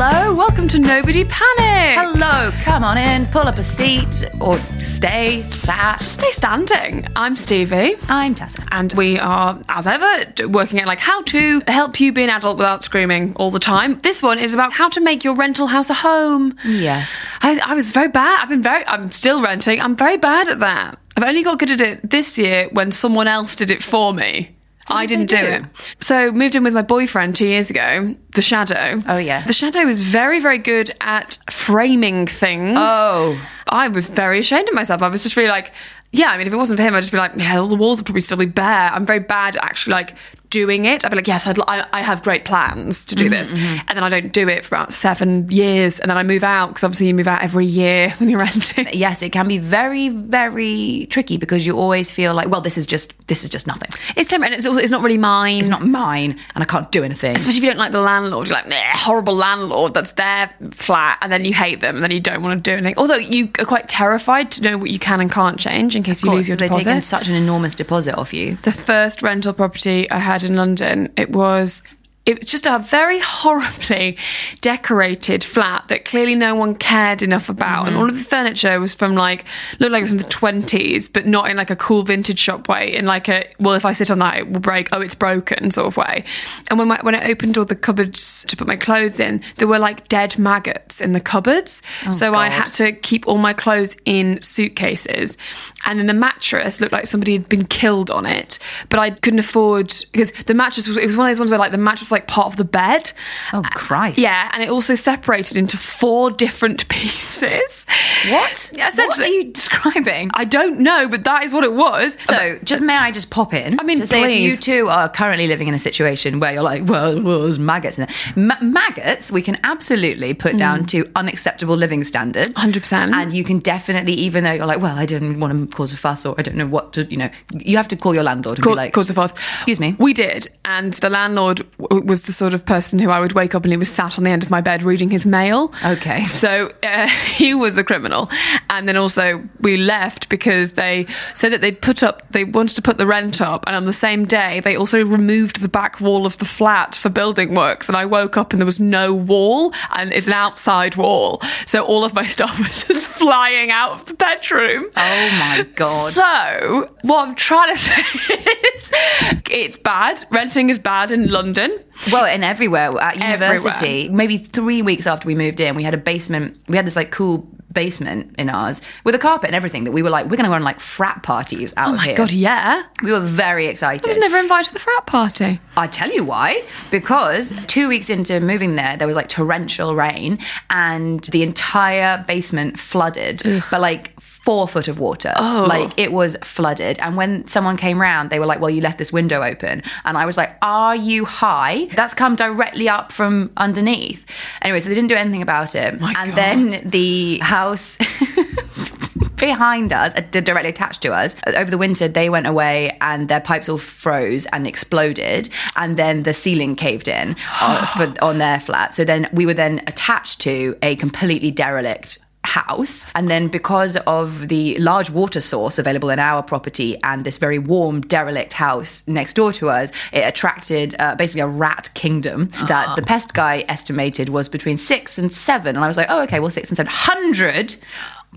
Hello, welcome to Nobody Panic. Hello, come on in, pull up a seat or stay sat. Just stay standing. I'm Stevie. I'm Tessa. And we are, as ever, d- working at like how to help you be an adult without screaming all the time. This one is about how to make your rental house a home. Yes. I, I was very bad. I've been very. I'm still renting. I'm very bad at that. I've only got good at it this year when someone else did it for me. I did didn't do do? it. So moved in with my boyfriend two years ago. The Shadow. Oh, yeah. The Shadow was very, very good at framing things. Oh. I was very ashamed of myself. I was just really like, yeah. I mean, if it wasn't for him, I'd just be like, yeah, all the walls would probably still be bare. I'm very bad at actually like doing it. I'd be like, yes, I'd, I, I have great plans to do Mm-hmm, this, and then I don't do it for about seven years, and then I move out because obviously you move out every year when you're renting. Yes, it can be very, very tricky because you always feel like, well, this is just this is just nothing. It's temporary, and it's also it's not really mine. It's not mine, and I can't do anything. Especially if you don't like the landlord, you're like, horrible landlord, that's their flat, and then you hate them, and then you don't want to do anything. Also, you are quite terrified to know what you can and can't change in case you lose your your 'cause they're deposit. such an enormous deposit off you. the first rental property I had in London, it was it was just a very horribly decorated flat that clearly no one cared enough about. And mm-hmm. all of the furniture was from like looked like it was from the twenties, but not in like a cool vintage shop way, in like a well, if I sit on that it will break, oh it's broken sort of way. And when my, when I opened all the cupboards to put my clothes in, there were like dead maggots in the cupboards. Oh, so I had to keep all my clothes in suitcases. And then the mattress looked like somebody had been killed on it, but I couldn't afford because the mattress was it was one of those ones where like the mattress was like part of the bed. Oh uh, Christ! Yeah, and it also separated into four different pieces. What? Yeah, What essentially- are you describing? I don't know, but that is what it was. So, just may I just pop in? I mean, to say if you two are currently living in a situation where you're like, well, well there's maggots in there. Ma- maggots, we can absolutely put hmm. down to unacceptable living standards. 100%. And you can definitely, even though you're like, well, I didn't want to cause a fuss or I don't know what to, you know, you have to call your landlord and Call, be like, cause of us. Excuse me. We did, and the landlord was the sort of person who I would wake up and he was sat on the end of my bed reading his mail. Okay. So uh, he was a criminal, and then also we left because they said that they'd put up, they wanted to put the rent up, and on the same day they also removed the back wall of the flat for building works. And I woke up and there was no wall, and it's an outside wall, so all of my stuff was just flying out of the bedroom. Oh my God. So, what I'm trying to say is it's bad. Renting is bad in London. Well, and everywhere at university, Everywhere. maybe three weeks after we moved in, we had a basement. We had this like cool basement in ours with a carpet and everything that we were like, we're going to go on like frat parties out here. Oh my here. god, yeah. We were very excited. I was never invited to the frat party. I tell you why. Because two weeks into moving there, there was like torrential rain and the entire basement flooded, but like four foot of water. Oh. Like it was flooded. And when someone came round, they were like, Well, you left this window open. And I was like, Are you high? That's come directly up from underneath. Anyway, so they didn't do anything about it. My and God. then the house. behind us, uh, directly attached to us. Over the winter, they went away and their pipes all froze and exploded, and then the ceiling caved in uh, for, on their flat. So then we were then attached to a completely derelict house. And then because of the large water source available in our property and this very warm, derelict house next door to us, it attracted uh, basically a rat kingdom that the pest guy estimated was between six and seven. And I was like, oh, okay, well, six and seven hundred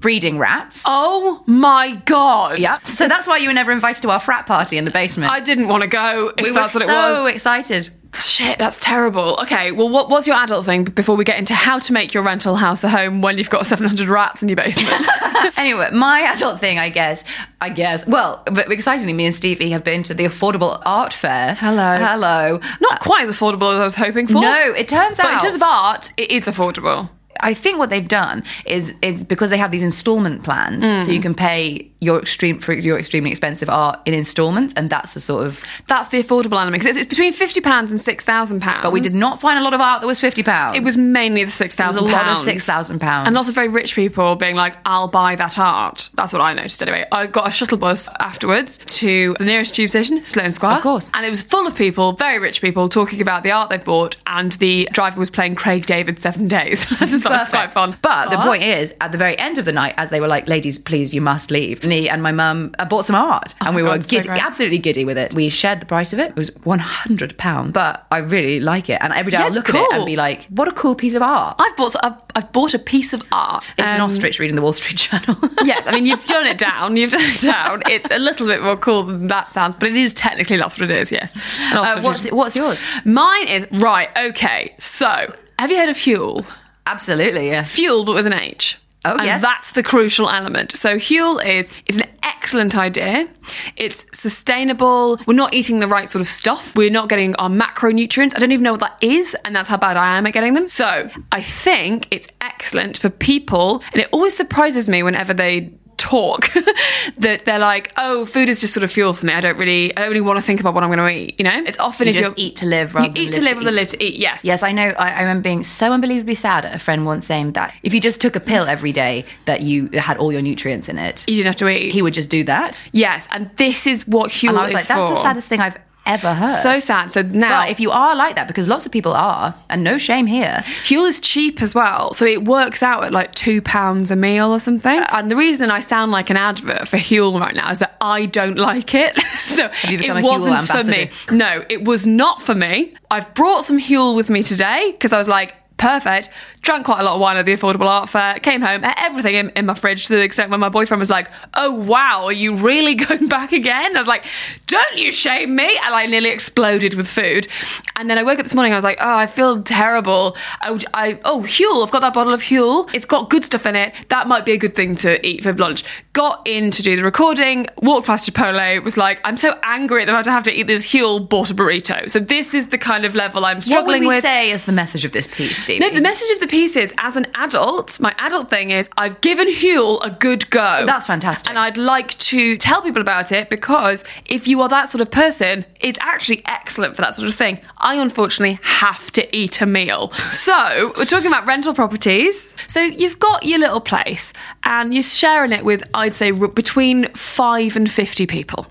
breeding rats. Oh my god. Yep. So that's why you were never invited to our frat party in the basement. I didn't want to go if we were that's what so it was. excited. Shit, that's terrible. Okay, well, what was your adult thing before we get into how to make your rental house a home when you've got 700 rats in your basement? anyway, my adult thing, I guess, I guess. Well, but excitingly, me and Stevie have been to the affordable art fair. Hello. hello. Not quite as affordable as I was hoping for. No, it turns But out. in terms of art, it is affordable. I think what they've done is, is because they have these installment plans, Mm. so you can pay your extreme for your extremely expensive art in installments, and that's the sort of. That's the affordable element because it's, it's between fifty pounds and six thousand pounds. But we did not find a lot of art that was fifty pounds. It was mainly the six It a lot of six thousand pounds. And lots of very rich people being like, I'll buy that art. That's what I noticed anyway. I got a shuttle bus afterwards to the nearest tube station, Sloane Square. Of course. And it was full of people, very rich people, talking about the art they bought, and the driver was playing Craig David Seven Days. I just thought it was quite fun. But the point is, at the very end of the night, as they were like, "Ladies, please, you must leave," me and my mum uh, bought some art, and Oh my we were so giddy, great. absolutely giddy with it. We shared the price of it; it was one hundred pound. But I really like it, and every day Yeah, I look at it and be like, "What a cool piece of art!" I've bought, I've, I've bought a piece of art. It's an Um, ostrich reading the Wall Street Journal. yes, I mean you've done it down. You've done it down. It's a little bit more cool than that sounds, but it is technically that's what it is. Yes. And Uh, what's, what's yours? Mine is right. Okay, so have you heard of Huel? Absolutely, yeah. Fuel, but with an H. Oh, and yes. that's the crucial element. So Huel is is an excellent idea. It's sustainable. We're not eating the right sort of stuff. We're not getting our macronutrients. I don't even know what that is, and that's how bad I am at getting them. So I think it's excellent for people, and it always surprises me whenever they talk that they're like, oh, food is just sort of fuel for me. I don't really, I don't really want to think about what I'm going to eat. You know, it's often You if just you're eat to live you rather than eat to live live to rather than live to eat. Yes, Yes, I know. I, I remember being so unbelievably sad at a friend once saying that if you just took a pill every day that you had all your nutrients in it, you didn't have to eat. he would just do that. yes, and this is what Huel And I was like, that's for. the saddest thing I've ever heard. So sad. So now, But if you are like that, because lots of people are, and no shame here, Huel is cheap as well, so it works out at like two pounds a meal or something. And the reason I sound like an advert for Huel right now is that I don't like it. so it wasn't for me. No, it was not for me. I've brought some Huel with me today because I was like. Perfect. Drank quite a lot of wine at the affordable art fair. Came home, had everything in, in my fridge to the extent when my boyfriend was like, "Oh wow, are you really going back again?" I was like, "Don't you shame me!" And I nearly exploded with food. And then I woke up this morning. I was like, "Oh, I feel terrible." I, I oh Huel, I've got that bottle of Huel. It's got good stuff in it. That might be a good thing to eat for lunch. Got in to do the recording. Walked past Chipotle. Was like, I'm so angry at that I have to eat this Huel. Bought a burrito. So this is the kind of level I'm struggling with. what would we with. say is the message of this piece, No, the message of the piece is as an adult, my adult thing is I've given Huel a good go. That's fantastic. And I'd like to tell people about it because if you are that sort of person, it's actually excellent for that sort of thing. I unfortunately have to eat a meal. So we're talking about rental properties. So you've got your little place and you're sharing it with, I'd say, between five and 50 people.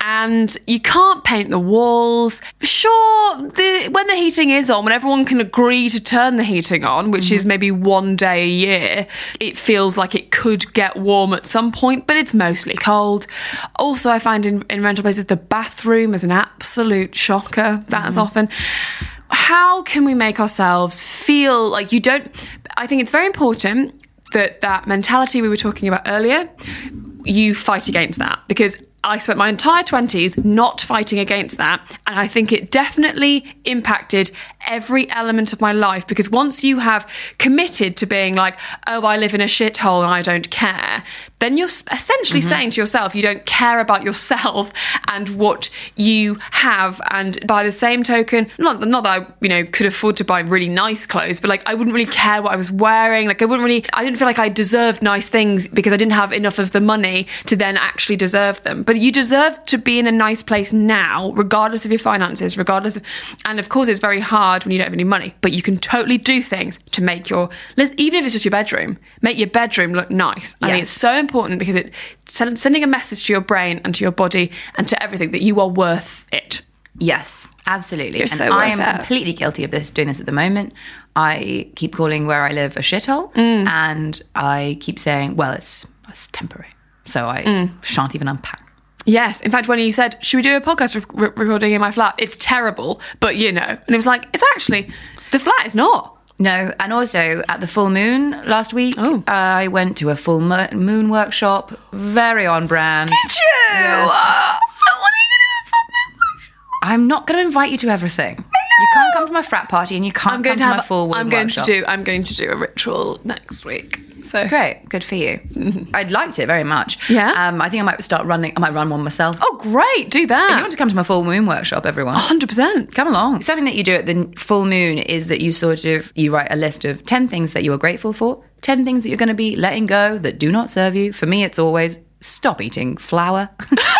And you can't paint the walls. Sure, the, when the heating is on, when everyone can agree to turn the heating on, which is mm-hmm. maybe one day a year, it feels like it could get warm at some point, but it's mostly cold. Also, I find in, in rental places the bathroom is an absolute shocker. That's mm-hmm. often. How can we make ourselves feel like you don't? I think it's very important that that mentality we were talking about earlier, you fight against that because I spent my entire 20s not fighting against that. And I think it definitely impacted every element of my life because once you have committed to being like, oh, I live in a shithole and I don't care, then you're essentially mm-hmm. saying to yourself, you don't care about yourself and what you have. And by the same token, not, not that I, you know, could afford to buy really nice clothes, but like I wouldn't really care what I was wearing. Like I wouldn't really, I didn't feel like I deserved nice things because I didn't have enough of the money to then actually deserve them. But you deserve to be in a nice place now, regardless of your finances, regardless of, and of course it's very hard when you don't have any money, but you can totally do things to make your, even if it's just your bedroom, make your bedroom look nice. I think it's so important because it send- sending a message to your brain and to your body and to everything that you are worth it. Yes, absolutely. You're and so I am it. completely guilty of this, doing this at the moment. I keep calling where I live a shithole, Mm. and I keep saying, "Well, it's it's temporary," so I Mm. shan't even unpack. Yes. In fact, when you said, should we do a podcast re- recording in my flat? It's terrible, but you know. And it was like, it's actually, the flat is not. No, and also at the full moon last week, Oh. I went to a full moon workshop, very on brand. Did you? Yes. Uh, what are you going to do? I'm not going to invite you to everything. You can't come to my frat party, and you can't I'm going come to to, have. my full moon I'm going workshop. to do. I'm going to do a ritual next week. So Great, good for you. I'd liked it very much. Yeah? um, I think I might start running. I might run one myself. Oh, great! Do that. If you want to come to my full moon workshop, everyone, Hundred percent. come along. Something that you do at the full moon is that you sort of you write a list of 10 things that you are grateful for, 10 things that you're going to be letting go that do not serve you. For me it's always stop eating flour.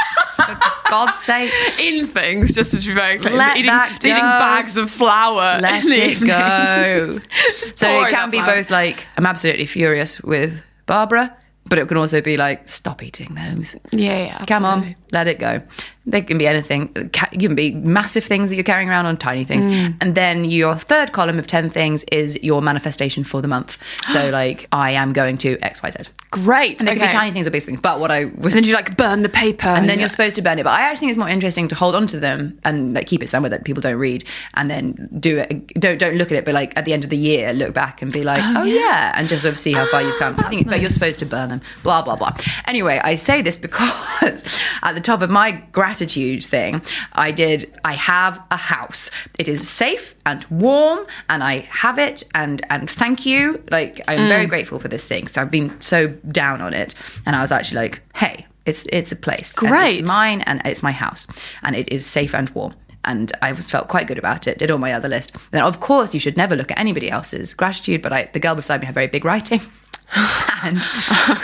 God's sake, In things, just to be very clear, Let eating, that eating bags of flour. let in it go. Just so it can be both like I'm absolutely furious with Barbara, but it can also be like stop eating those. Yeah, yeah. Come on, let it go. They can be anything. You can be massive things that you're carrying around on tiny things. Mm. And then your third column of 10 things is your manifestation for the month. So, like, I am going to XYZ. Great. And they okay. can be tiny things or big things. But what I was. And then you like burn the paper, and then you're supposed to burn it. But I actually think it's more interesting to hold on to them and like keep it somewhere that people don't read, and then do it. Don't don't look at it, but like at the end of the year, look back and be like, oh, yeah. and just sort of see how far you've come. Think, but you're supposed to burn them. Blah blah blah. Anyway, I say this because at the top of my gratitude thing, I did. I have a house. It is safe and warm, and I have it. And and thank you. Like I'm very mm. grateful for this thing. So I've been so down on it, and I was actually like, hey. It's it's a place. and Great. It's mine and it's my house. And it is safe and warm. And I was felt quite good about it. Did all my other list. Then of course you should never look at anybody else's gratitude, but I, the girl beside me had very big writing. and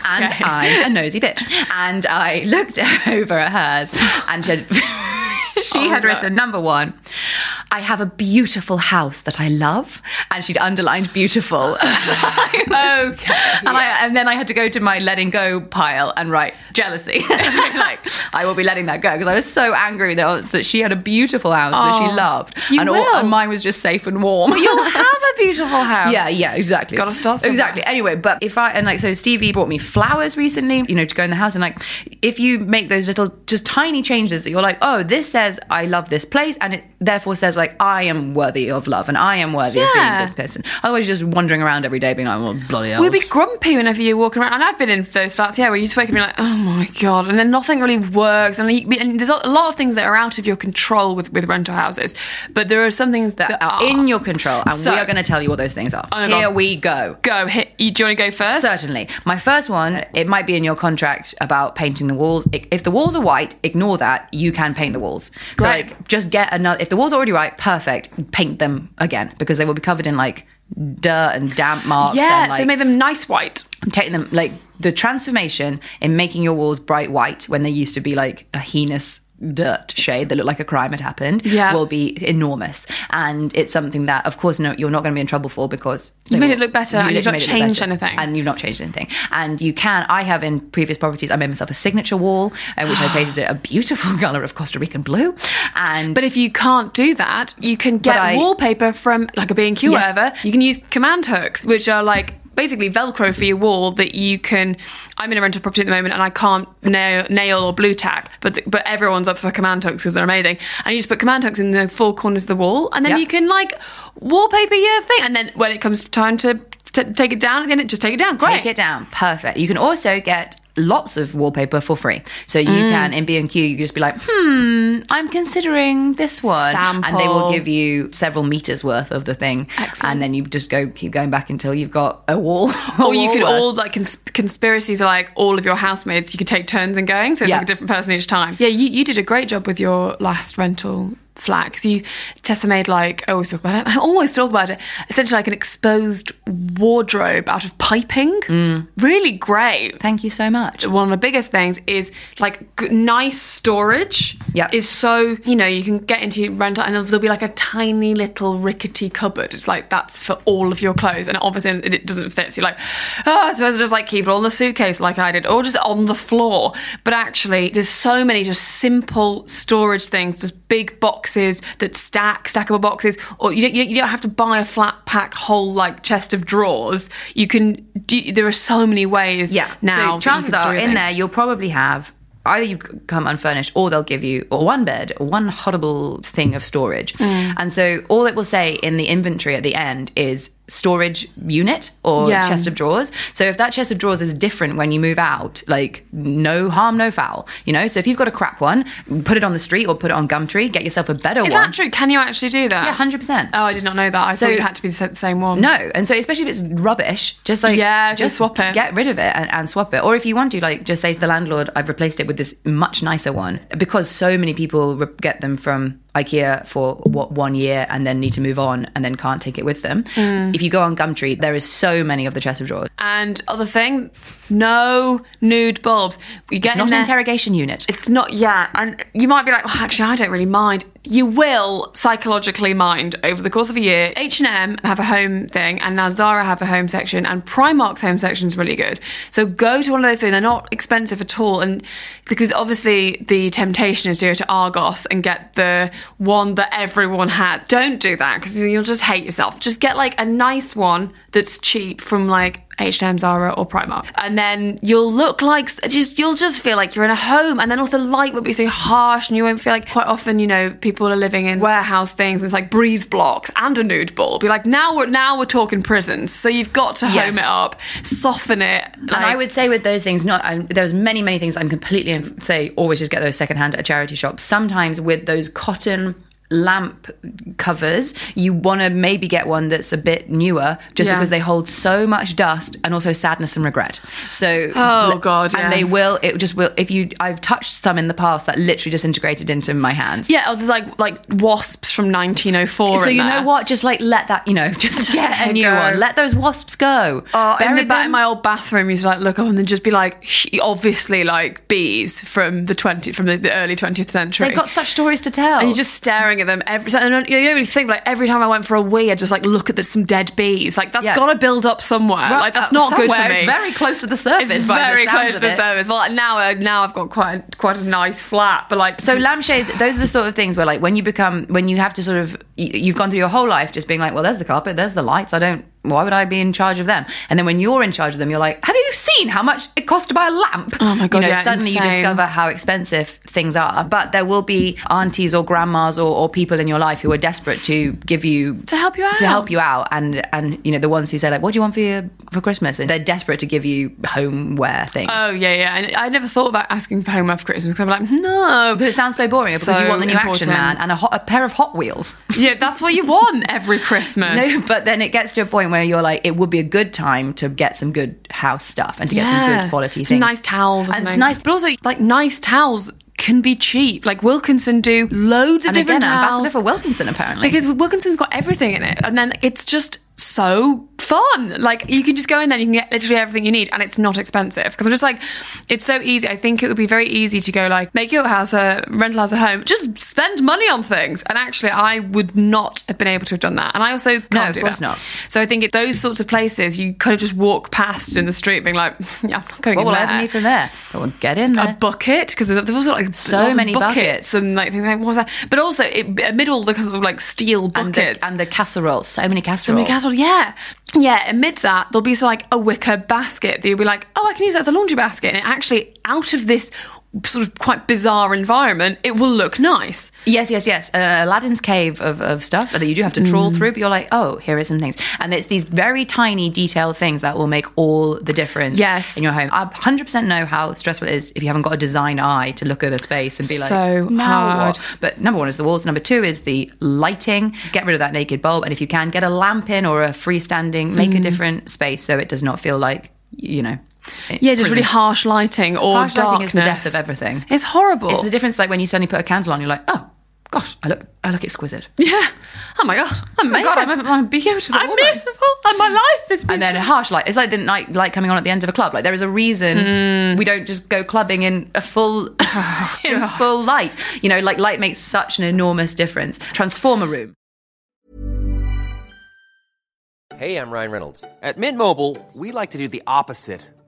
and I'm a nosy bitch. And I looked over at hers and she had she Oh, had no. written number one, I have a beautiful house that I love. And she'd underlined beautiful. okay. And, I, and then I had to go to my letting go pile and write jealousy. like, I will be letting that go because I was so angry that, that she had a beautiful house that she loved. you and, will. and mine was just safe and warm. You'll have a beautiful house. Yeah, yeah, exactly. Gotta start somewhere. Exactly. Anyway, but if I and like so Stevie brought me flowers recently, you know, to go in the house and like if you make those little just tiny changes that you're like, oh, this says I love this place and it therefore says like I am worthy of love and I am worthy of being a good person. Otherwise you're just wandering around every day being like, oh, well, bloody hell. We'd be grumpy whenever you're walking around. And I've been in those flats, yeah, where you just wake up and be like, oh my God. And then nothing really works. And, you, and there's a lot of things that are out of your control with, with rental houses. But there are some things that, that are in your control, and So- we are going to tell you what those things are. Oh, Here go. we go. Go. Hit, you, do you want to go first? Certainly. My first one, it might be in your contract about painting the walls. If the walls are white, ignore that. You can paint the walls. So like just get another if the walls are already white, perfect, paint them again because they will be covered in like dirt and damp marks Yeah, and like so make them nice white. taking them like the transformation in making your walls bright white when they used to be like a heinous dirt shade that looked like a crime had happened Yeah. will be enormous and it's something that of course no you're not going to be in trouble for because You made will- it look better and you you've not literally made it look changed anything. and you've not changed anything and you can I have in previous properties I made myself a signature wall in which I painted it a beautiful color of Costa Rican blue and But if you can't do that, you can get I- wallpaper from like a B&Q or Yes. whatever. You can use command hooks, which are like basically Velcro for your wall that you can. I'm in a rental property at the moment and I can't nail, nail or blue tack, but the, but everyone's up for command hooks because they're amazing. And you just put command hooks in the four corners of the wall, and then Yep. you can like wallpaper your thing. And then when it comes time to t- take it down again, just take it down. Great. Take it down. Perfect. You can also get lots of wallpaper for free. So you Mm. can in B and Q, you can just be like, hmm, I'm considering this one, and they will give you several meters worth of the thing, Excellent. and then you just go keep going back until you've got a wall. a Or you could worth. all like cons- conspiracies are like all of your housemates. You could take turns in going, so it's Yeah. like a different person each time. Yeah, you, you did a great job with your last rental flat because you Tessa made like I always talk about it. I always talk about it. Essentially, like an exposed wardrobe out of piping. Mm. Really great. Thank you so much. One of the biggest things is like g- nice storage. Yeah, is so you know you can get into your rental and there'll, there'll be like a tiny little rickety cupboard. It's like that's for all of your clothes, and obviously it doesn't fit. So you're like, oh, I suppose I'll just like keep it all in the suitcase like I did, or just on the floor. But actually, there's so many just simple storage things, just big boxes boxes that stack stackable boxes, or you don't, you don't have to buy a flat pack whole like chest of drawers. You can. Do, there are so many ways. Yeah. Now, so chances are in things. there you'll probably have either you've come unfurnished or they'll give you or one bed or one horrible thing of storage. Mm. And so all it will say in the inventory at the end is storage unit or Yeah. chest of drawers. So if that chest of drawers is different when you move out, like no harm, no foul, you know? So if you've got a crap one, put it on the street or put it on Gumtree, get yourself a better Is one. Is that true? Can you actually do that? Yeah, 100%. Oh, I did not know that. I So- thought you had to be the same one. No, and so especially if it's rubbish, just like Yeah, just swap it. get rid of it and, and swap it. Or if you want to, like, just say to the landlord, "I've replaced it with this much nicer one," because so many people re- get them from IKEA for what one year and then need to move on and then can't take it with them. Mm. If you go on Gumtree, there is so many of the chest of drawers. And other thing, no nude bulbs. You get It's not in an interrogation unit. It's not yet. And you might be like, oh, actually, I don't really mind. You will psychologically mind over the course of a year. H&M have a home thing and now Zara have a home section and Primark's home section is really good. So go to one of those three. They're not expensive at all. And because obviously the temptation is to go to Argos and get the one that everyone had. Don't do that because you'll just hate yourself. Just get like a nice one that's cheap from like H&M, Zara, or Primark, and then you'll look like just you'll just feel like you're in a home, and then also the light won't be so harsh, and you won't feel like quite often you know people are living in warehouse things, and it's like breeze blocks and a nude ball. Be like now we're now we're talking prisons, so you've got to Yes. home it up, soften it, and I would say with those things, not I'm, there's many many things I'm completely say always just get those secondhand at a charity shop. Sometimes with those cotton lamp covers, you want to maybe get one that's a bit newer, just Yeah. because they hold so much dust and also sadness and regret. So Oh, God, yeah. and they will it just will if you I've touched some in the past that literally disintegrated into my hands. yeah, oh, there's like like wasps from 1904. So you there. know what? Just like let that, you know, just, Just get let a new go. one. Let those wasps go. Oh, in the back in my old bathroom, used to like look up and then just be like, obviously like bees from the twenty from the, the early twentieth century. They've got such stories to tell. and you're just staring at them every. And you don't really think like every time I went for a wee, I just like look at the, some dead bees. Like that's Yeah. got to build up somewhere. Right, like that's uh, not good for me. It's very close to the surface. It's very close to the surface. Well, now uh, now I've got quite quite a nice flat, but like So lampshades, those are the sort of things where, like, when you become, when you have to sort of, you've gone through your whole life just being like, well, there's the carpet, there's the lights. I don't. Why would I be in charge of them? And then when you're in charge of them, you're like, have you seen how much it costs to buy a lamp? Oh my God, You know, yeah, suddenly you discover how expensive things are. But there will be aunties or grandmas or, or people in your life who are desperate to give you To help you out. to help you out, and and you know the ones who say like, what do you want for your for Christmas? And they're desperate to give you homeware things. Oh yeah, yeah. And I never thought about asking for homeware for Christmas because I'm like, no, because it sounds so boring. Because you want the new important. Action Man and a, hot, a pair of Hot Wheels. yeah, that's what you want every Christmas. No, but then it gets to a point where you're like, it would be a good time to get some good house stuff and to get some good quality Some things. nice towels. And it's nice. but also like nice towels can be cheap. Like Wilkinson do loads of And again, different towels. ambassador for Wilkinson apparently. because Wilkinson's got everything in it, and then it's just so fun. Like you can just go in there, and you can get literally everything you need, and it's not expensive. Because I'm just like, it's so easy. I think it would be very easy to go like make your house a rental house a home, just spend money on things. And actually, I would not have been able to have done that. And I also can't No, of do course that. not. So I think at those sorts of places, you kind of just walk past in the street, being like, yeah, I'm not going what in will there I ever need from there? Well, get in a bucket because there's, there's also like So many buckets, buckets. and like, things like what was that? But also it, amid all the kind of like steel and buckets the, and the casseroles, So many so many casseroles, yeah, yeah. Amid that, there'll be like a wicker basket that you'll be like, oh, I can use that as a laundry basket, and it actually out of this sort of quite bizarre environment, it will look nice. Yes, yes, yes. Uh, Aladdin's cave of, of stuff that you do have to trawl Mm. through, but you're like, oh, here are some things. And it's these very tiny, detailed things that will make all the difference Yes. in your home. I 100% know how stressful it is if you haven't got a design eye to look at a space and be like, So now hard. what? But number one is the walls. Number two is the lighting. Get rid of that naked bulb. And if you can, get a lamp in or a freestanding, make a Mm. different space so it does not feel like, you know. Yeah, just prison. really harsh lighting or Harsh darkness. lighting is the death of everything. It's horrible. It's the difference like when you suddenly put a candle on, you're like, oh, gosh, I look, I look exquisite. yeah. Oh my god, I'm Oh amazing. God, I'm, a- I'm beautiful. I'm woman. beautiful, and my life is beautiful. And then harsh light. It's like the night light coming on at the end of a club. Like there is a reason Mm. we don't just go clubbing in a full, in full light. You know, like light makes such an enormous difference. Transformer room. Hey, I'm Ryan Reynolds. At Mint Mobile, we like to do the opposite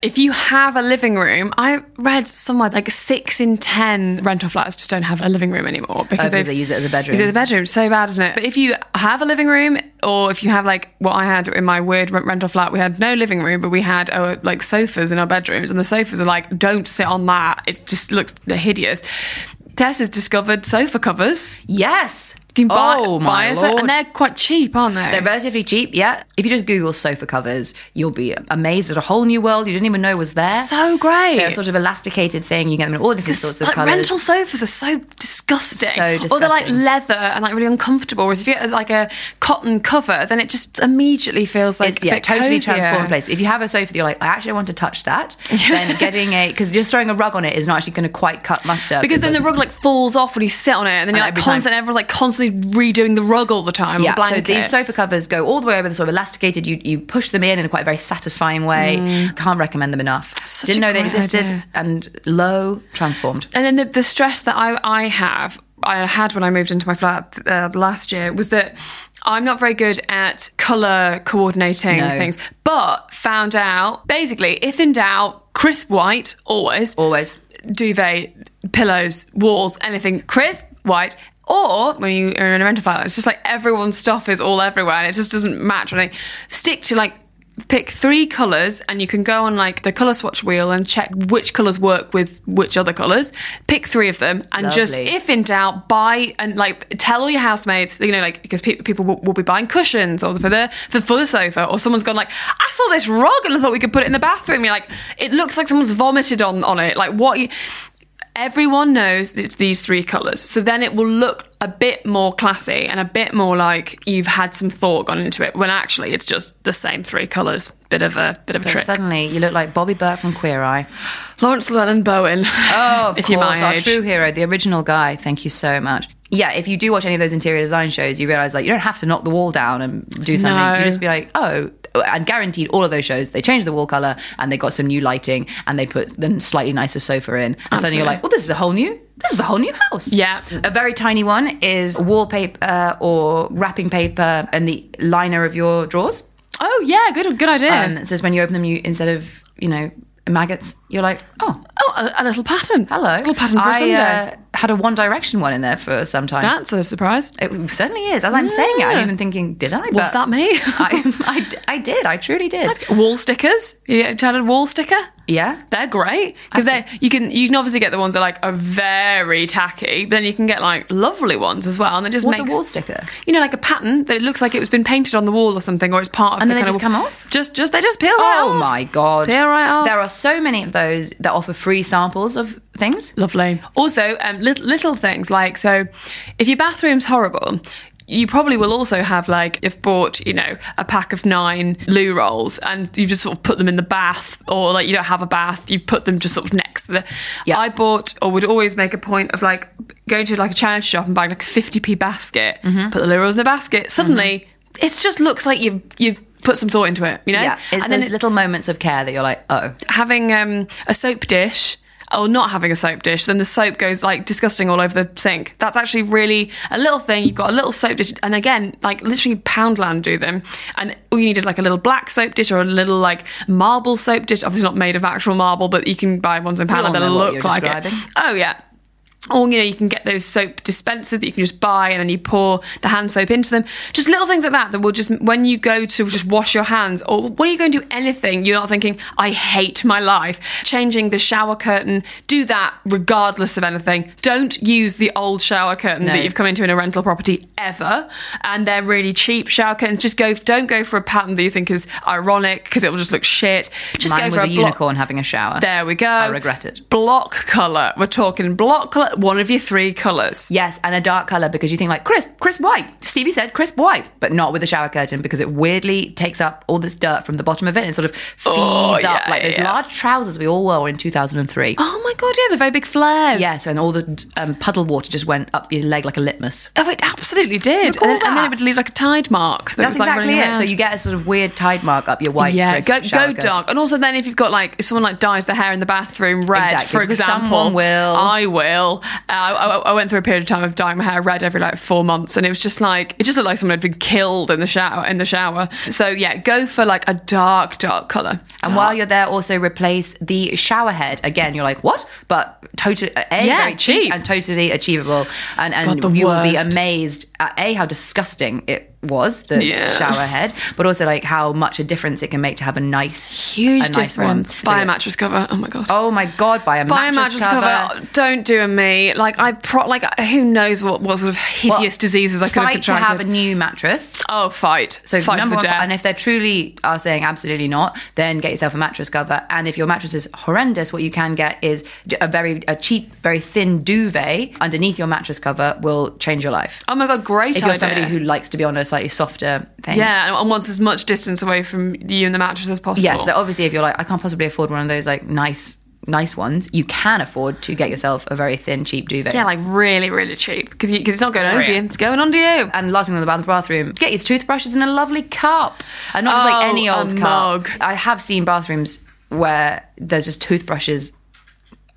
If you have a living room, I read somewhere like six in ten rental flats just don't have a living room anymore because because they use it as a bedroom. Use it as a bedroom. So bad, isn't it? But if you have a living room, or if you have like what I had in my weird rental flat, we had no living room, but we had uh, like sofas in our bedrooms, and the sofas are like, don't sit on that. It just looks hideous. Tess has discovered sofa covers. Yes. Can buy, oh buy my a so- lord. and they're quite cheap, aren't they? They're relatively cheap, yeah. If you just Google sofa covers, you'll be amazed at a whole new world you didn't even know was there. so great. They're a sort of elasticated thing. You get them in all different sorts of like colours. rental sofas are so disgusting. So disgusting. Or they're like leather and like really uncomfortable. Whereas if you get like a cotton cover, then it just immediately feels like it's a yeah, bit totally cozier. transformed place. If you have a sofa that you're like, I actually want to touch that, then getting a because just throwing a rug on it is not actually going to quite cut mustard. Because then the rug like falls off when you sit on it, and then you're like time- constant. Everyone's like constantly redoing the rug all the time. yeah, so these sofa covers go all the way over. They're sort of elasticated. You you push them in in quite a quite very satisfying way. Can't recommend them enough. Mm. Such Didn't know they existed. idea. And low transformed. And then the, the stress that I, I have, I had when I moved into my flat uh, last year was that I'm not very good at colour coordinating No. things, but found out basically, if in doubt, crisp white, always. Always. Duvet, pillows, walls, anything crisp white. Or when you are in a rental flat, it's just like everyone's stuff is all everywhere and it just doesn't match. And stick to like pick three colours and you can go on like the colour swatch wheel and check which colours work with which other colours. Pick three of them and just, if in doubt, buy and like tell all your housemates, you know, like because pe- people will, will be buying cushions or for the for, for the sofa, or someone's gone like, I saw this rug and I thought we could put it in the bathroom. You're like, it looks like someone's vomited on on it. Like what you. Everyone knows it's these three colours, so then it will look a bit more classy and a bit more like you've had some thought gone into it. When actually, it's just the same three colours. Bit of a bit of a trick. suddenly you look like Bobby Berk from Queer Eye. Laurence Llewelyn Bowen. Oh, if course, you're my our age. true hero, the original guy. Thank you so much. Yeah, if you do watch any of those interior design shows, you realize like you don't have to knock the wall down and do something. No. You just be like, oh, and guaranteed all of those shows they changed the wall color and they got some new lighting and they put the slightly nicer sofa in. And suddenly you're like, well, this is a whole new. This is a whole new house. Yeah. A very tiny one is wallpaper or wrapping paper and the liner of your drawers. Oh yeah, good good idea. Um, so it's when you open them, you instead of you know maggots, you're like, oh, oh, a, a little pattern. hello, A little pattern for a I, Sunday. Uh, had a One Direction one in there for some time. That's a surprise. it certainly is. As I'm saying it, I'm even thinking, did I? Was But that me? I, I did. I truly did. wall stickers. You tried a wall sticker? Yeah. They're great because they you can you can obviously get the ones that like are very tacky. Then you can get like lovely ones as well, and it just What's makes a wall sticker? You know, like a pattern that it looks like it was been painted on the wall or something, or it's part of. And the then they just of, come off? Just, just they just peel right off. Oh off. my god! Peel right off. There are so many of those that offer free samples of things. Lovely. Also, um, little, little things like so, if your bathroom's horrible, you probably will also have like you've bought, you know, a pack of nine loo rolls and you've just sort of put them in the bath or like you don't have a bath, you've put them just sort of next to the Yeah. I bought or would always make a point of like going to like a charity shop and buying like a 50p basket, Mm-hmm. put the loo rolls in the basket. Suddenly it just looks like you've you've put some thought into it, you know? Yeah, it's and those it- little moments of care that you're like, oh, having um, a soap dish or not having a soap dish, then the soap goes like disgusting all over the sink. That's actually really a little thing. You've got a little soap dish, and again, like literally Poundland do them. And all you need is like a little black soap dish or a little like marble soap dish. Obviously not made of actual marble, but you can buy ones in Poundland that look like describing. it. Oh yeah. Or you know, you can get those soap dispensers that you can just buy, and then you pour the hand soap into them. Just little things like that that will just when you go to just wash your hands, or when you go and do anything, you're not thinking, "I hate my life." Changing the shower curtain, do that regardless of anything. Don't use the old shower curtain No. that you've come into in a rental property ever, and they're really cheap shower curtains. Just go, don't go for a pattern that you think is ironic because it will just look shit. Just mine go was for a, a, block- unicorn having a shower. There we go. I regret it. Block colour. We're talking block colour. One of your three colours. Yes, and a dark color because you think like crisp, crisp white. Stevie said crisp white, but not with the shower curtain because it weirdly takes up all this dirt from the bottom of it and sort of feeds Oh, up like those yeah. large trousers we all wore in 2003. Oh my god, yeah, the very big flares. Yes, and all the um, puddle water just went up your leg like a litmus. Oh, it absolutely did. And then, and then it would leave like a tide mark. That That's was, exactly running it. So you get a sort of weird tide mark up your white. yeah, go go dark, and also then if you've got like someone like dyes their hair in the bathroom red, Exactly, for example, will. I will. Uh, I, I, I went through a period of time of dyeing my hair red every like four months, and it was just like it just looked like someone had been killed in the shower. In the shower, so yeah, go for like a dark, dark color. And while you're there, also replace the shower head. Again, you're like, what? But totally, a Yeah, very cheap and totally achievable. And and God, you will be amazed at a how disgusting it was the Yeah. shower head, but also like how much a difference it can make to have a nice, huge a nice difference. One. Buy So- a mattress cover. Oh my god. Oh my god! Buy a Buy mattress, a mattress cover. Don't do a me. Like I pro. Like who knows what what sort of hideous Well, diseases I could have Fight to have a new mattress. oh, fight. So fight number one, death. and if they're truly are saying absolutely not, then get yourself a mattress cover. And if your mattress is horrendous, what you can get is a very a cheap, very thin duvet underneath your mattress cover will change your life. oh my god, great If you're idea. somebody who likes to be on a slightly softer thing. yeah, and- wants as much distance away from you and the mattress as possible. Yeah. So obviously, if you're like, I can't possibly afford one of those like nice, nice ones, you can afford to get yourself a very thin, cheap duvet. yeah, like really, really cheap because it's not going over you; it's going under you. And last thing on the bathroom, get your toothbrushes in a lovely cup, and not just like Oh, any old cup. mug. I have seen bathrooms where there's just toothbrushes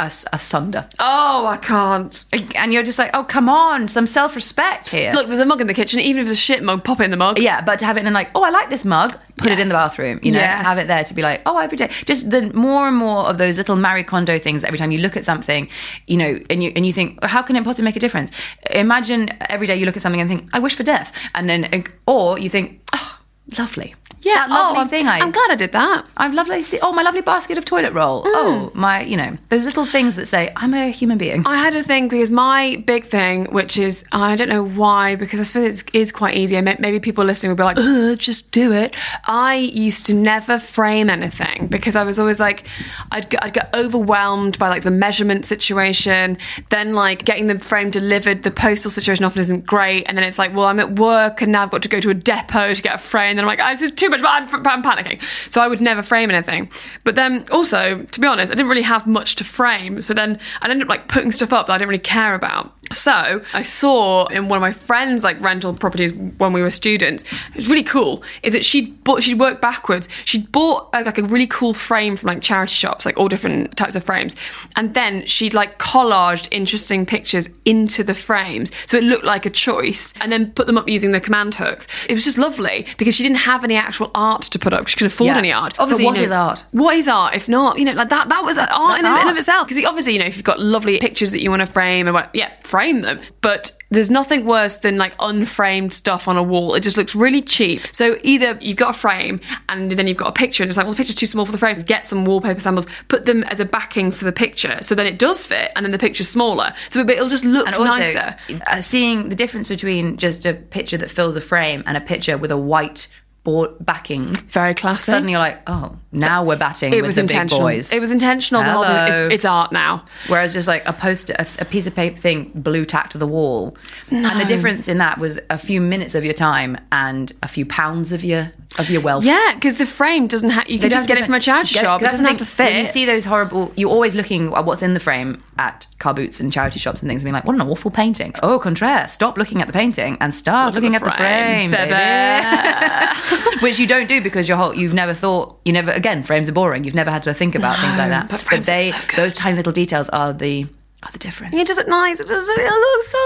as- asunder, Oh, I can't. and you're just like, oh come on, some self-respect here. Look, there's a mug in the kitchen. Even if it's a shit mug, pop it in the mug. yeah, but to have it in like, oh, I like this mug, put it in the bathroom. You know, Yes. have it there to be like, oh, every day. Just the more and more of those little Marie Kondo things. Every time you look at something, you know, and you and you think, how can it possibly make a difference? Imagine every day you look at something and think, I wish for death, and then, or you think, oh, lovely. Yeah, that lovely oh, I'm, thing. I, I'm glad I did that. I'm lovely. See, oh, my lovely basket of toilet roll. Mm. Oh, my, you know, those little things that say I'm a human being. I had a thing because my big thing, which is I don't know why, because I suppose it is quite easy. and Maybe people listening will be like, Ugh, just do it. I used to never frame anything because I was always like, I'd get, I'd get overwhelmed by like the measurement situation. Then like getting the frame delivered, the postal situation often isn't great. And then it's like, well, I'm at work and now I've got to go to a depot to get a frame. And then I'm like, oh, this is too much. I'm, I'm panicking. So I would never frame anything. But then also, to be honest, I didn't really have much to frame. So then I ended up like putting stuff up that I didn't really care about. So I saw in one of my friends' like rental properties when we were students. It was really cool. Is that she'd bought she'd worked backwards. She'd bought uh, like a really cool frame from like charity shops, like all different types of frames, and then she'd like collaged interesting pictures into the frames, so it looked like a choice, and then put them up using the command hooks. It was just lovely because she didn't have any actual art to put up. She couldn't afford Yeah. any art. But Obviously, what you know, is art? What is art if not you know like that? That was art in, That's in art. of itself. Because obviously, you know, if you've got lovely pictures that you want to frame, and what, yeah, frame them. But there's nothing worse than like unframed stuff on a wall. It just looks really cheap. So either you've got a frame and then you've got a picture, and it's like, well, the picture's too small for the frame. Get some wallpaper samples, put them as a backing for the picture, so then it does fit, and then the picture's smaller. So it'll just look and also nicer. uh, seeing the difference between just a picture that fills a frame and a picture with a white board backing. Very classic. Suddenly you're like, oh, Now we're batting It with was the big intentional. boys. It was intentional. The whole thing. Hello. It's, it's art now. Whereas just like a poster, a, a piece of paper thing, blue tacked to the wall, and the difference in that was a few minutes of your time and a few pounds of your of your wealth. Yeah, because the frame doesn't have. You They can just get it from a charity shop. It that's doesn't have to fit. You see those horrible, you're always looking at what's in the frame at car boots and charity shops and things, and being like, "What an awful painting!" Oh, contraire. Stop looking at the painting and start looking at the frame, baby. baby. Which you don't do because your whole you've never thought you never again frames are boring. You've never had to think about things like that. but are they so those tiny little details are the are the difference. It does it nice. It does. It looks so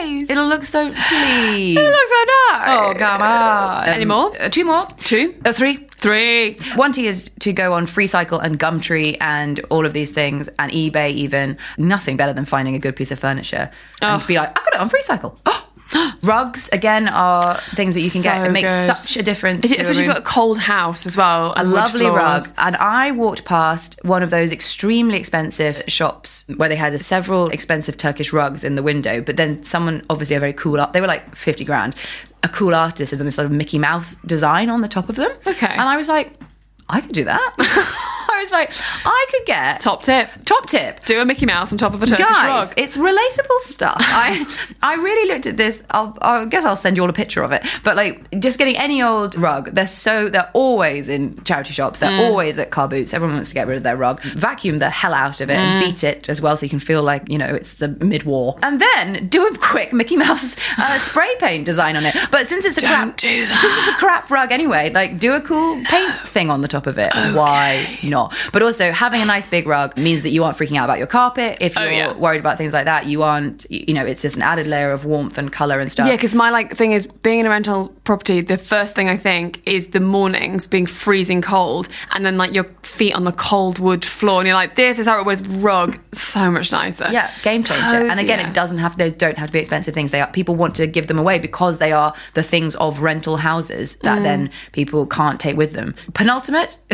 nice. It'll look so please. It looks so nice. Oh, come on. Any more? Uh, two more. Two? Uh, three. Three. One T is to go on FreeCycle and Gumtree and all of these things and eBay even. Nothing better than finding a good piece of furniture and Oh. be like, I got it on FreeCycle. Oh. Rugs again are things that you can get. It makes good. such a difference. If you- to a Especially if you've got a cold house as well. a lovely rug. And I walked past one of those extremely expensive shops where they had several expensive Turkish rugs in the window. But then someone, obviously a very cool art, they were like 50 grand. A cool artist had done this sort of Mickey Mouse design on the top of them. Okay. And I was like, I could do that. I was like, I could get Top tip. top tip. Do a Mickey Mouse on top of a Turkish Guys, rug. it's relatable stuff. I I really looked at this. I'll, I guess I'll send you all a picture of it. But like, just getting any old rug. They're so they're always in charity shops. They're Mm. always at car boots. Everyone wants to get rid of their rug. Vacuum the hell out of it and Mm. beat it as well, so you can feel like you know it's the mid-war. And then do a quick Mickey Mouse uh, spray paint design on it. But since it's a crap, do that. since it's a crap rug anyway, like do a cool paint thing on the top of it. Why not? But also having a nice big rug means that you aren't freaking out about your carpet. If oh, you're Oh, yeah. worried about things like that, you aren't. You know, it's just an added layer of warmth and color and stuff. Yeah, because my like thing is being in a rental property. The first thing I think is the mornings being freezing cold, and then like your feet on the cold wood floor, and you're like, "This is how it was." Rug, so much nicer. Yeah, game changer. and again, Cozier. it doesn't have those don't have to be expensive things. They are people want to give them away because they are the things of rental houses that mm. then people can't take with them. Penultimate,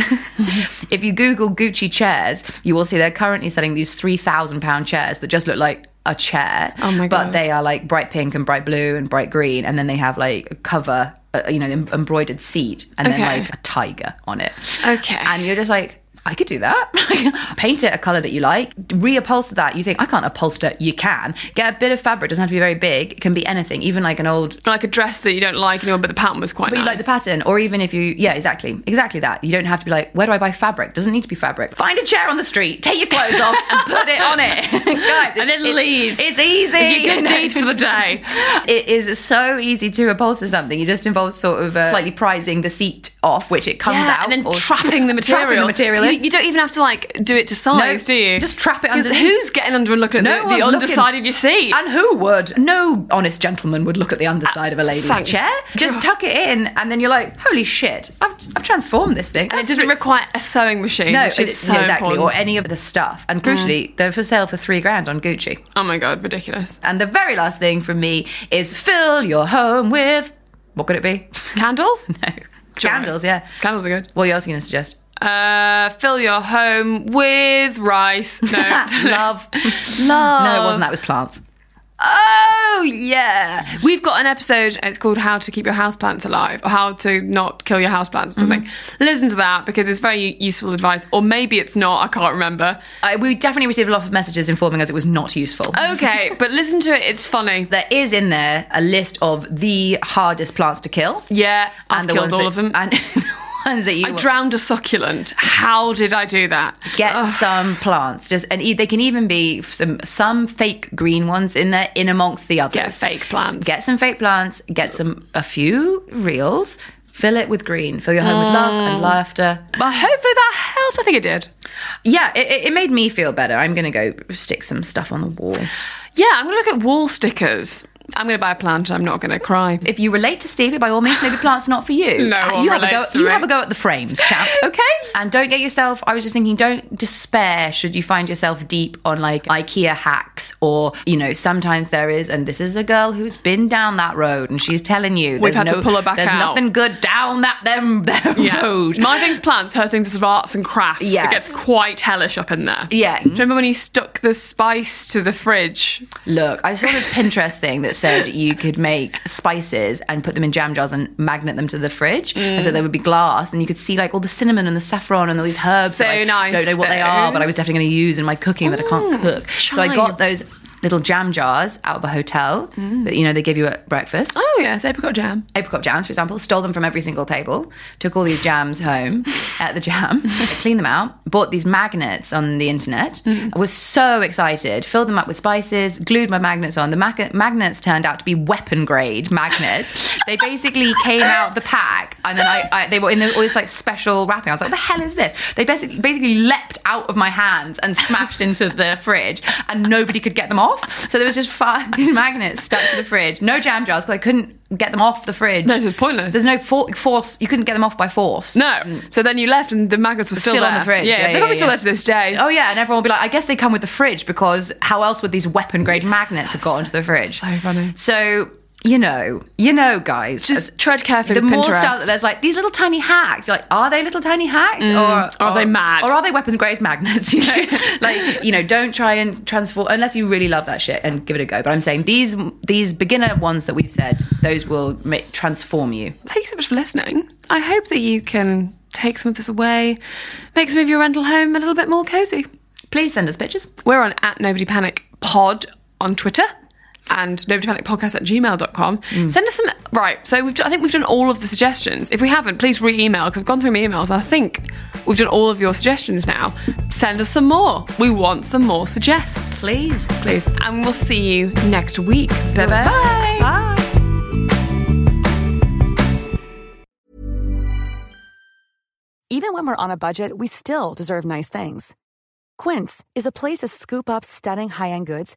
if you Google Gucci chairs, you will see they're currently selling these three thousand pound chairs that just look like a chair. Oh my But they are like bright pink and bright blue and bright green, and then they have like a cover. Uh, you know, em- embroidered seat, and then like a tiger on it. Okay. and you're just like, I could do that. Paint it a color that you like. Reupholster that. You think I can't upholster? You can. Get a bit of fabric. Doesn't have to be very big. It can be anything. Even like an old. like a dress that you don't like anymore, but the pattern was quite But nice. you like the pattern, or even if you, yeah, exactly, exactly that. You don't have to be like, where do I buy fabric? Doesn't need to be fabric. Find a chair on the street, take your clothes off, and put it on it, guys. And then it's- leave. It's easy. It's your good deed for the day. It is so easy to upholster something. It just involves sort of uh, slightly prizing the seat off, which it comes yeah, out, and then trapping the material. Trapping the material. You, you don't even have to like do it to size, do you? just trap it 'Cause underneath. Who's getting under and looking at No the, one's the underside looking. of your seat? And who would? No honest gentleman would look at the underside of a lady's Thank chair. Just tuck it in, and then you're like, holy shit, I've, I've transformed this thing. and it doesn't require a sewing machine, no, which is it- so exactly, important. Mm. or any of the stuff. And crucially, they're for sale for three grand on Gucci. oh my god, ridiculous! And the very last thing from me is fill your home with what could it be? Candles? no, candles. Yeah. Candles are good. What else are you going to suggest? Uh, fill your home with rice. No, Love. love. No, it wasn't. That was plants. Oh yeah, we've got an episode. It's called "How to Keep Your Houseplants Alive" or "How to Not Kill Your Houseplants" or something. Mm-hmm. Listen to that because it's very useful advice, or maybe it's not. I can't remember. I, we definitely received a lot of messages informing us it was not useful. Okay, but listen to it. It's funny. There is in there a list of the hardest plants to kill. Yeah, I've the killed all that- of them. And ones that you I drowned a succulent. How did I do that? get some plants. Just and e- they can even be some some fake green ones in there in amongst the others. Get fake plants. Get some fake plants. Get some a few reals. Fill it with green. Fill your home with love Mm. and laughter. But hopefully that helped. I think it did. Yeah, it, it- made me feel better. I'm gonna go stick some stuff on the wall. Yeah, I'm going to look at wall stickers. I'm going to buy a plant and I'm not going to cry. If you relate to Stevie, by all means, maybe plants not for you. No Uh, you have a go. You me. have a go at the frames, chap. Okay, and don't get yourself. I was just thinking, don't despair should you find yourself deep on like IKEA hacks, or you know, sometimes there is, and this is a girl who's been down that road, and she's telling you We've there's had to pull her back There's out. nothing good down that them, them road. My thing's plants, her thing's sort of arts and crafts. Yes. It gets quite hellish up in there. Yeah. Do you remember when you stuck the spice to the fridge? Look, I saw this Pinterest thing that said you could make spices and put them in jam jars and magnet them to the fridge, and so they would be glass, and you could see like all the cinnamon and the saffron and all these herbs. So that I nice, Don't know what they though. are, but I was definitely going to use in my cooking that I can't mm, cook. So I got those little jam jars out of a hotel mm. that you know they give you at breakfast Oh yes, apricot jam. apricot jams, for example, stole them from every single table, took all these jams home at the jam, cleaned them out, bought these magnets on the internet. Mm. I was so excited, filled them up with spices, glued my magnets on. The mag- magnets turned out to be weapon grade magnets. they basically came out the pack, and then I, I they were in the, all this like special wrapping. I was like, "What the hell is this?" They basically basically leapt out of my hands and smashed into the fridge, and nobody could get them off. So there was just five these magnets stuck to the fridge. No jam jars because I couldn't get them off the fridge. No, so it's pointless. There's no for- force. You couldn't get them off by force. No. So then you left and the magnets were still, Still on the fridge. Yeah, Yeah, they're yeah, probably still there to this day. Oh yeah, and everyone will be like, I guess they come with the fridge because how else would these weapon grade magnets have got onto the fridge? so funny. So you know, you know, guys, Just uh, tread carefully the more stuff that there's like these little tiny hacks. You're like, are they little tiny hacks, mm. or are they mad? or are they weapons grade magnets? You know, like you know, don't try and transform unless you really love that shit and give it a go. But I'm saying these these beginner ones that we've said, those will make, transform you. Thank you so much for listening. I hope that you can take some of this away, make some of your rental home a little bit more cozy. Please send us pictures. We're on at Nobody Panic Pod on Twitter and Nobody Panic Podcast at gmail.com. Mm. Send us some. Right. So we've, I think we've done all of the suggestions. If we haven't, please re email because I've gone through my emails. I think we've done all of your suggestions now. Send us some more. We want some more suggests. Please. Please. And we'll see you next week. Bye bye. Bye. Bye. Even when we're on a budget, we still deserve nice things. Quince is a place to scoop up stunning high-end goods